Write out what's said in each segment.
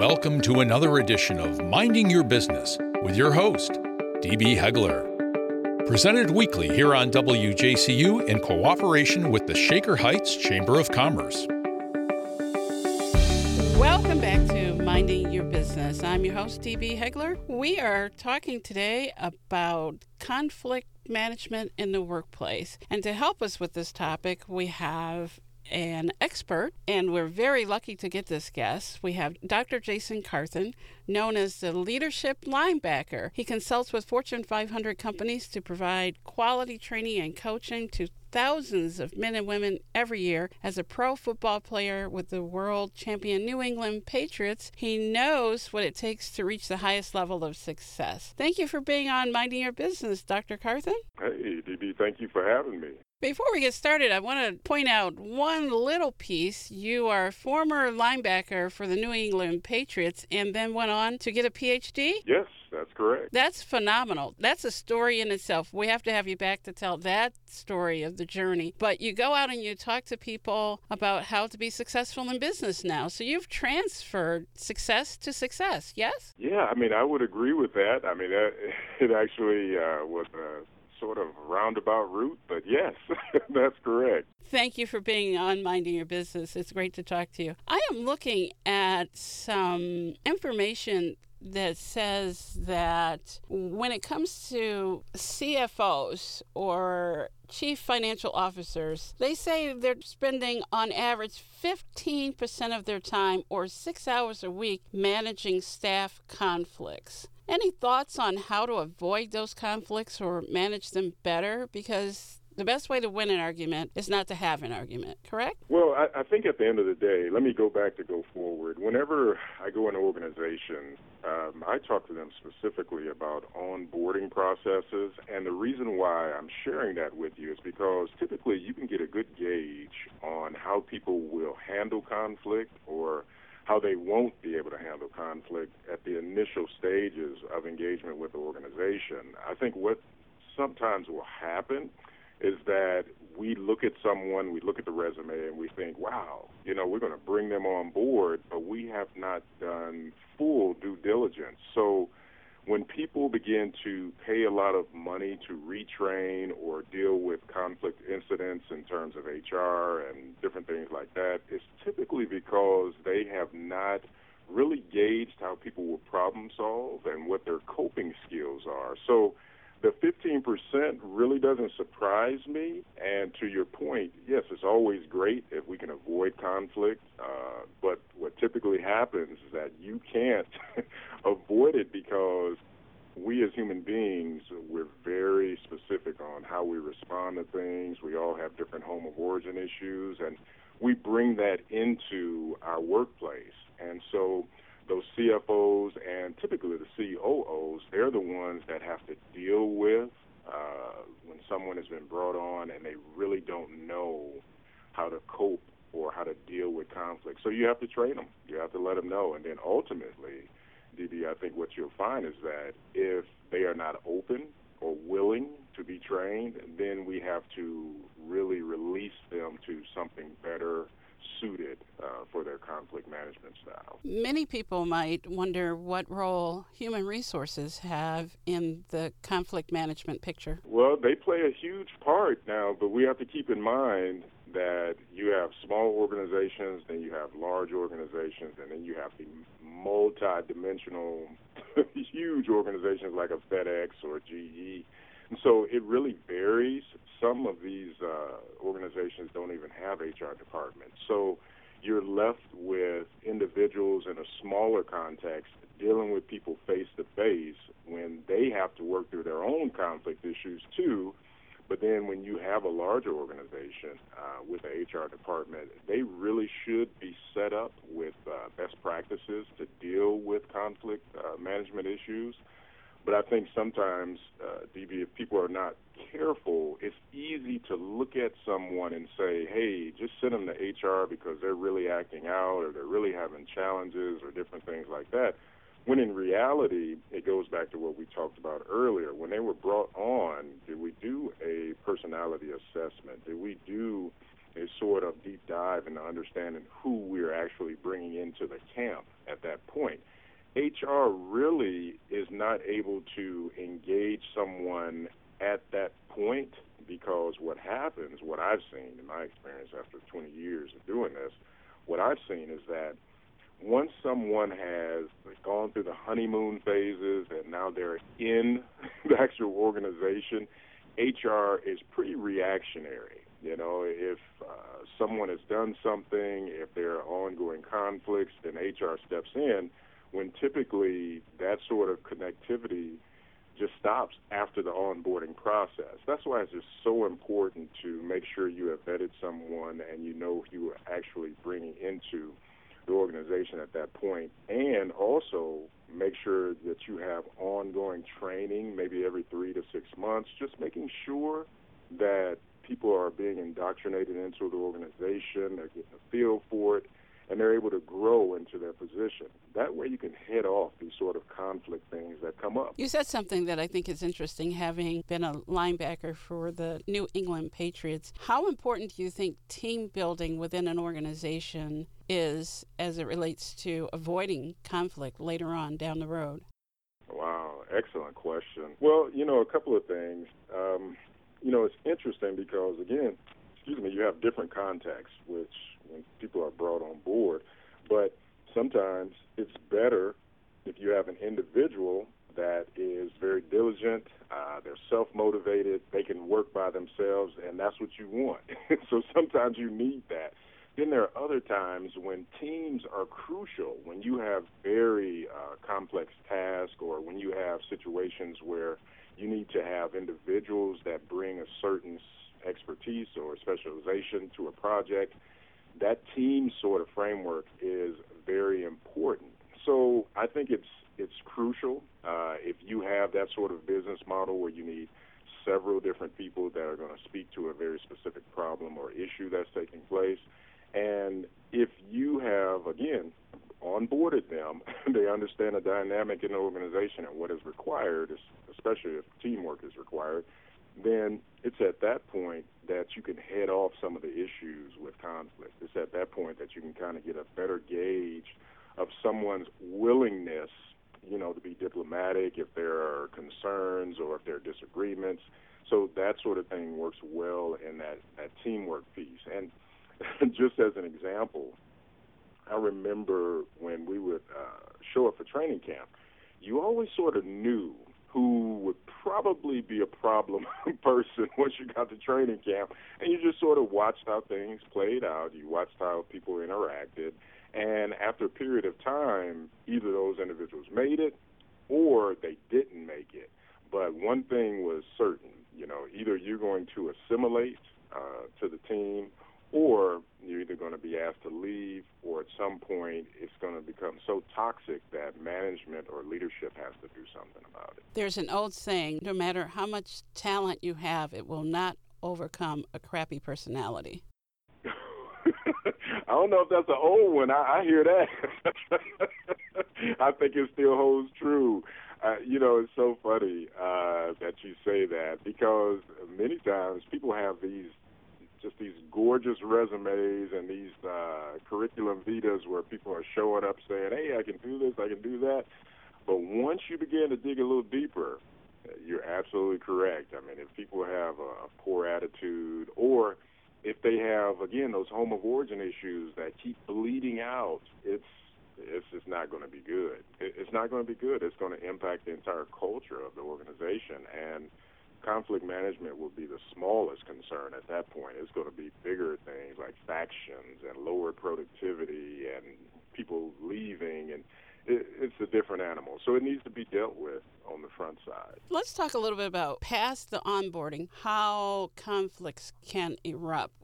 Welcome to another edition of Minding Your Business with your host, DB Hegler. Presented weekly here on WJCU in cooperation with the Shaker Heights Chamber of Commerce. Welcome back to Minding Your Business. I'm your host, DB Hegler. We are talking today about conflict management in the workplace. And to help us with this topic, we have an expert, and we're very lucky to get this guest. We have Dr. Jason Carthen, known as the leadership linebacker. He consults with Fortune 500 companies to provide quality training and coaching to thousands of men and women every year. As a pro football player with the world champion New England Patriots, he knows what it takes to reach the highest level of success. Thank you for being on Minding Your Business, Dr. Carthen. Hey, DB, thank you for having me. Before we get started, I want to point out one little piece. You are a former linebacker for the New England Patriots and then went on to get a PhD? Yes, that's correct. That's phenomenal. That's a story in itself. We have to have you back to tell that story of the journey. But you go out and you talk to people about how to be successful in business now. So you've transferred success to success, yes? Yeah, I mean, I would agree with that. I mean, it actually uh, was a sort of roundabout route, but yes, that's correct. Thank you for being on Minding Your Business. It's great to talk to you. I am looking at some information that says that when it comes to CFOs or chief financial officers, they say they're spending on average 15% of their time or six hours a week managing staff conflicts. Any thoughts on how to avoid those conflicts or manage them better? Because the best way to win an argument is not to have an argument, correct? Well, I, I, think at the end of the day, let me go back to go forward. Whenever I go in an organization, um, I talk to them specifically about onboarding processes. And the reason why I'm sharing that with you is because typically you can get a good gauge on how people will handle conflict or how they won't be able to handle conflict at the initial stages of engagement with the organization. I think what sometimes will happen is that we look at someone, we look at the resume, and we think, wow, you know, we're going to bring them on board, but we have not done full due diligence. So begin to pay a lot of money to retrain or deal with conflict incidents in terms of HR and different things like that, it's typically because they have not really gauged how people will problem solve and what their coping skills are. So the 15% really doesn't surprise me. And to your point, yes, it's always great if we can avoid conflict. Uh, but what typically happens is that you can't avoid it because we as human beings, we're very specific on how we respond to things. We all have different home of origin issues, and we bring that into our workplace. And so those CFOs and typically the COOs, they're the ones that have to deal with uh, when someone has been brought on and they really don't know how to cope or how to deal with conflict. So you have to train them. You have to let them know, and then ultimately DB, I think what you'll find is that if they are not open or willing to be trained, then we have to really release them to something better suited uh, for their conflict management style. Many people might wonder what role human resources have in the conflict management picture. Well, they play a huge part now, but we have to keep in mind that you have small organizations, then you have large organizations, and then you have the multi-dimensional, huge organizations like a FedEx or a GE. And so it really varies. Some of these uh, organizations don't even have HR departments. So you're left with individuals in a smaller context dealing with people face to face when they have to work through their own conflict issues too but then when you have a larger organization uh, with an HR department, they really should be set up with uh, best practices to deal with conflict uh, management issues. But I think sometimes, uh, DB, if people are not careful, it's easy to look at someone and say, hey, just send them to HR because they're really acting out or they're really having challenges or different things like that. When in reality, it goes back to what we talked about earlier. When they were brought on, did we do a personality assessment? Did we do a sort of deep dive into understanding who we're actually bringing into the camp at that point. HR really is not able to engage someone at that point because what happens, what I've seen in my experience after 20 years of doing this, what I've seen is that once someone has gone through the honeymoon phases and now they're in the actual organization, HR is pretty reactionary. You know, if uh, someone has done something, if there are ongoing conflicts, then HR steps in. When typically that sort of connectivity just stops after the onboarding process. That's why it's just so important to make sure you have vetted someone and you know who you are actually bringing into the organization at that point, and also make sure that you have ongoing training, maybe every three to six months, just making sure that people are being indoctrinated into the organization, they're getting a feel for it, and they're able to grow into their position. That way you can head off these sort of conflict things that come up. You said something that I think is interesting, having been a linebacker for the New England Patriots. How important do you think team building within an organization is as it relates to avoiding conflict later on down the road? Wow, excellent question. Well, you know, a couple of things. Um, you know, it's interesting because, again, excuse me, you have different contexts, which when people are brought on board. But sometimes it's better if you have an individual that is very diligent, uh, they're self motivated, they can work by themselves, and that's what you want. so sometimes you need that. Then there are other times when teams are crucial, when you have very uh, complex tasks or when you have situations where you need to have individuals that bring a certain expertise or specialization to a project that team sort of framework is very important. So I think it's it's crucial uh, if you have that sort of business model where you need several different people that are going to speak to a very specific problem or issue that's taking place. And if you have, again, onboarded them, they understand the dynamic in the organization and what is required, especially if teamwork is required, then it's at that point that you can head off some of the issues with conflict. It's at that point that you can kind of get a better gauge of someone's willingness, you know, to be diplomatic if there are concerns or if there are disagreements. So that sort of thing works well in that, that teamwork piece. And just as an example, I remember when we would uh, show up for training camp, you always sort of knew who would probably be a problem person once you got to training camp. And you just sort of watched how things played out. You watched how people interacted. And after a period of time, either those individuals made it or they didn't make it. But one thing was certain, you know, either you're going to assimilate uh, to the team or you're either going to be asked to leave or at some point it's going to become so toxic that management or leadership has to do something about it. There's an old saying no matter how much talent you have, it will not overcome a crappy personality. I don't know if that's an old one. I, I hear that. I think it still holds true. Uh, you know, it's so funny uh, that you say that because many times people have these just these gorgeous resumes and these uh, curriculum vitas where people are showing up saying, "Hey, I can do this, I can do that." But once you begin to dig a little deeper, you're absolutely correct. I mean, if people have a, poor attitude or if they have again those home of origin issues that keep bleeding out, it's it's just not going to be good. It's not going to be good. It's going to impact the entire culture of the organization and conflict management will be the smallest concern at that point. It's going to be bigger things like factions and lower productivity and people leaving and it, it's a different animal. So it needs to be dealt with on the front side. Let's talk a little bit about past the onboarding, how conflicts can erupt.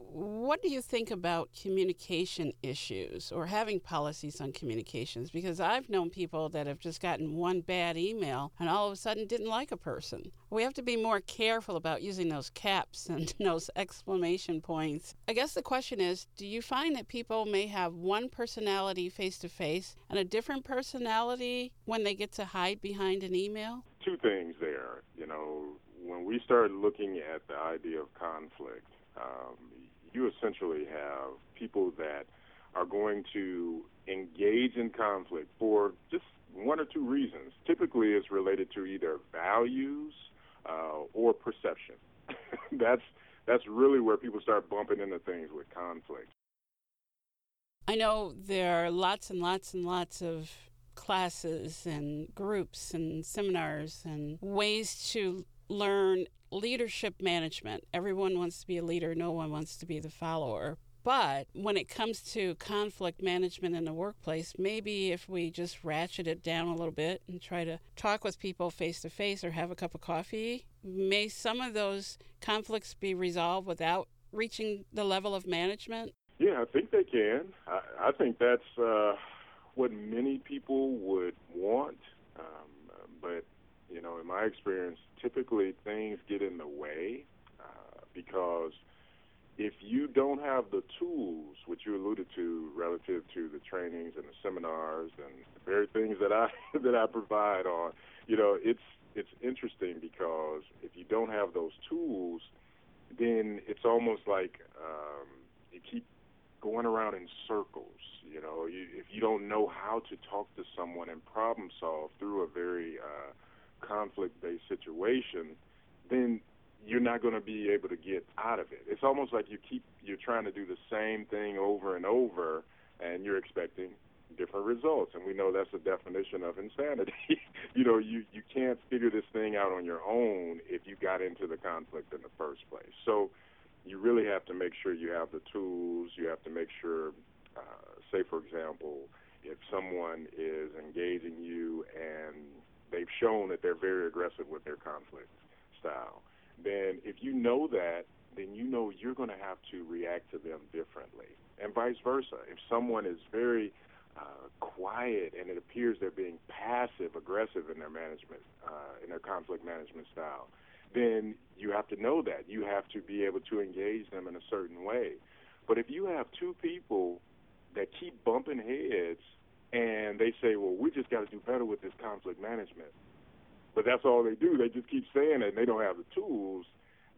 What do you think about communication issues or having policies on communications? Because I've known people that have just gotten one bad email and all of a sudden didn't like a person. We have to be more careful about using those caps and those exclamation points. I guess the question is do you find that people may have one personality face to face and a different personality when they get to hide behind an email? Two things there. You know, when we start looking at the idea of conflict, um, you essentially have people that are going to engage in conflict for just one or two reasons. Typically, it's related to either values uh, or perception. that's that's really where people start bumping into things with conflict. I know there are lots and lots and lots of classes and groups and seminars and ways to learn leadership management. Everyone wants to be a leader, no one wants to be the follower. But when it comes to conflict management in the workplace, maybe if we just ratchet it down a little bit and try to talk with people face to face or have a cup of coffee, may some of those conflicts be resolved without reaching the level of management? Yeah, I think they can. I, I think that's uh, what many people would want. Um, but, you know, in my experience, typically things get in the way uh, because if you don't have the tools, which you alluded to relative to the trainings and the seminars and the very things that I that I provide on, you know, it's it's interesting because if you don't have those tools, then it's almost like um, you keep going around in circles. You know, you, if you don't know how to talk to someone and problem solve through a very uh, conflict-based situation, then you're not going to be able to get out of it. It's almost like you keep you're trying to do the same thing over and over, and you're expecting different results. And we know that's the definition of insanity. you know, you you can't figure this thing out on your own if you got into the conflict in the first place. So you really have to make sure you have the tools. You have to make sure, uh, say for example, if someone is engaging you and they've shown that they're very aggressive with their conflict style then if you know that, then you know you're going to have to react to them differently. And vice versa. If someone is very uh, quiet and it appears they're being passive aggressive in their management, uh, in their conflict management style, then you have to know that. You have to be able to engage them in a certain way. But if you have two people that keep bumping heads and they say, well, we just got to do better with this conflict management, but that's all they do. They just keep saying it and they don't have the tools,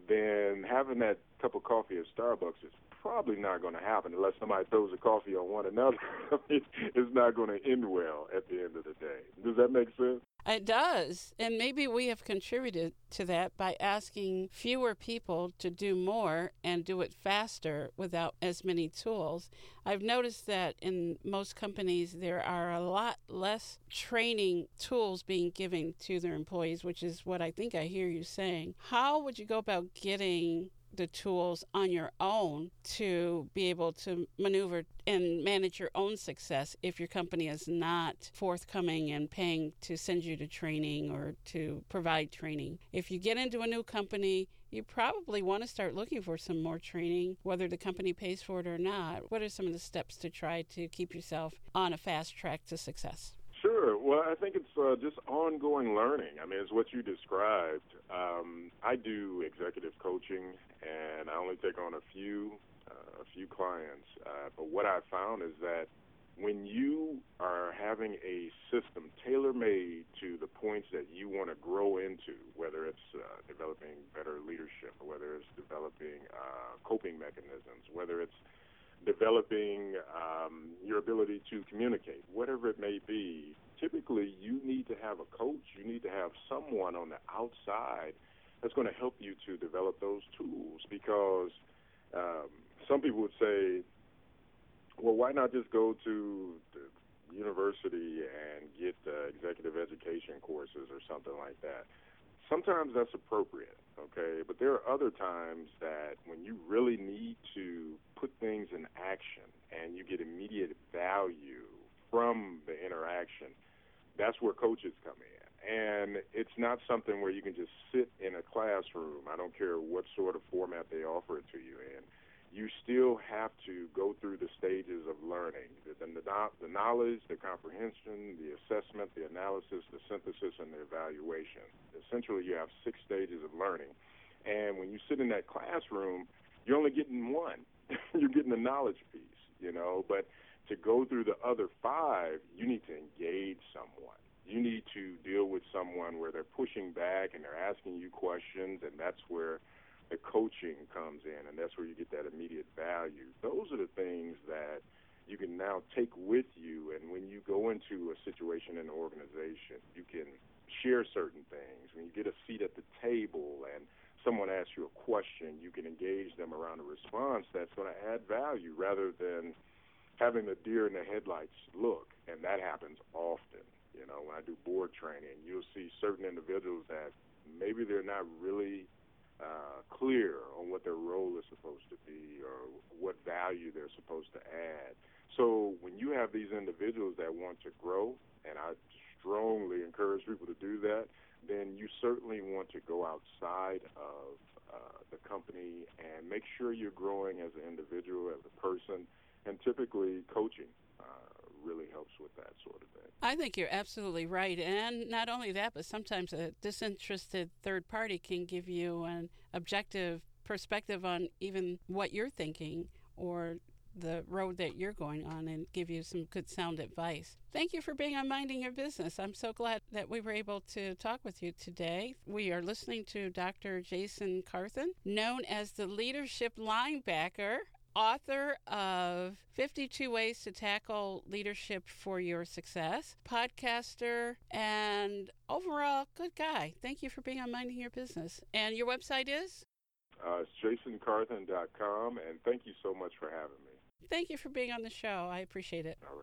then having that cup of coffee at Starbucks is probably not going to happen unless somebody throws a coffee on one another. it's not going to end well at the end of the day. Does that make sense? It does. And maybe we have contributed to that by asking fewer people to do more and do it faster without as many tools. I've noticed that in most companies, there are a lot less training tools being given to their employees, which is what I think I hear you saying. How would you go about getting the tools on your own to be able to maneuver and manage your own success if your company is not forthcoming and paying to send you to training or to provide training. If you get into a new company, you probably want to start looking for some more training, whether the company pays for it or not. What are some of the steps to try to keep yourself on a fast track to success? Sure. Well, I think it's uh, just ongoing learning. I mean, it's what you described. Um, I do executive coaching, and I only take on a few uh, a few clients. Uh, but what I found is that when you are having a system tailor made to the points that you want to grow into, whether it's uh, developing better leadership, whether it's developing uh, coping mechanisms, whether it's developing um, your ability to communicate, whatever it may be, typically you need to have a coach, you need to have someone on the outside that's going to help you to develop those tools because um, some people would say, well, why not just go to the university and get executive education courses or something like that? Sometimes that's appropriate, okay? But there are other times that when you really need to put things in action and you get immediate value from the interaction, that's where coaches come in. And it's not something where you can just sit in a classroom. I don't care what sort of format they offer it to you in you still have to go through the stages of learning the, the, the knowledge, the comprehension, the assessment, the analysis, the synthesis, and the evaluation. Essentially, you have six stages of learning. And when you sit in that classroom, you're only getting one. you're getting the knowledge piece, you know. But to go through the other five, you need to engage someone. You need to deal with someone where they're pushing back and they're asking you questions, and that's where the coaching comes in, and that's where you get that immediate value. Those are the things that you can now take with you, and when you go into a situation in an organization, you can share certain things. When you get a seat at the table and someone asks you a question, you can engage them around a response that's going to add value rather than having the deer in the headlights look, and that happens often. You know, when I do board training, you'll see certain individuals that maybe they're not really uh, clear on what their role is supposed to be or what value they're supposed to add. So when you have these individuals that want to grow, and I strongly encourage people to do that, then you certainly want to go outside of uh, the company and make sure you're growing as an individual, as a person, and typically coaching uh, really helps with that sort of thing. I think you're absolutely right. And not only that, but sometimes a disinterested third party can give you an objective perspective on even what you're thinking or the road that you're going on and give you some good sound advice. Thank you for being on Minding Your Business. I'm so glad that we were able to talk with you today. We are listening to Dr. Jason Carthen, known as the leadership linebacker author of 52 Ways to Tackle Leadership for Your Success, podcaster, and overall good guy. Thank you for being on Minding Your Business. And your website is? Uh, it's jasoncarthen.com, and thank you so much for having me. Thank you for being on the show. I appreciate it. All right.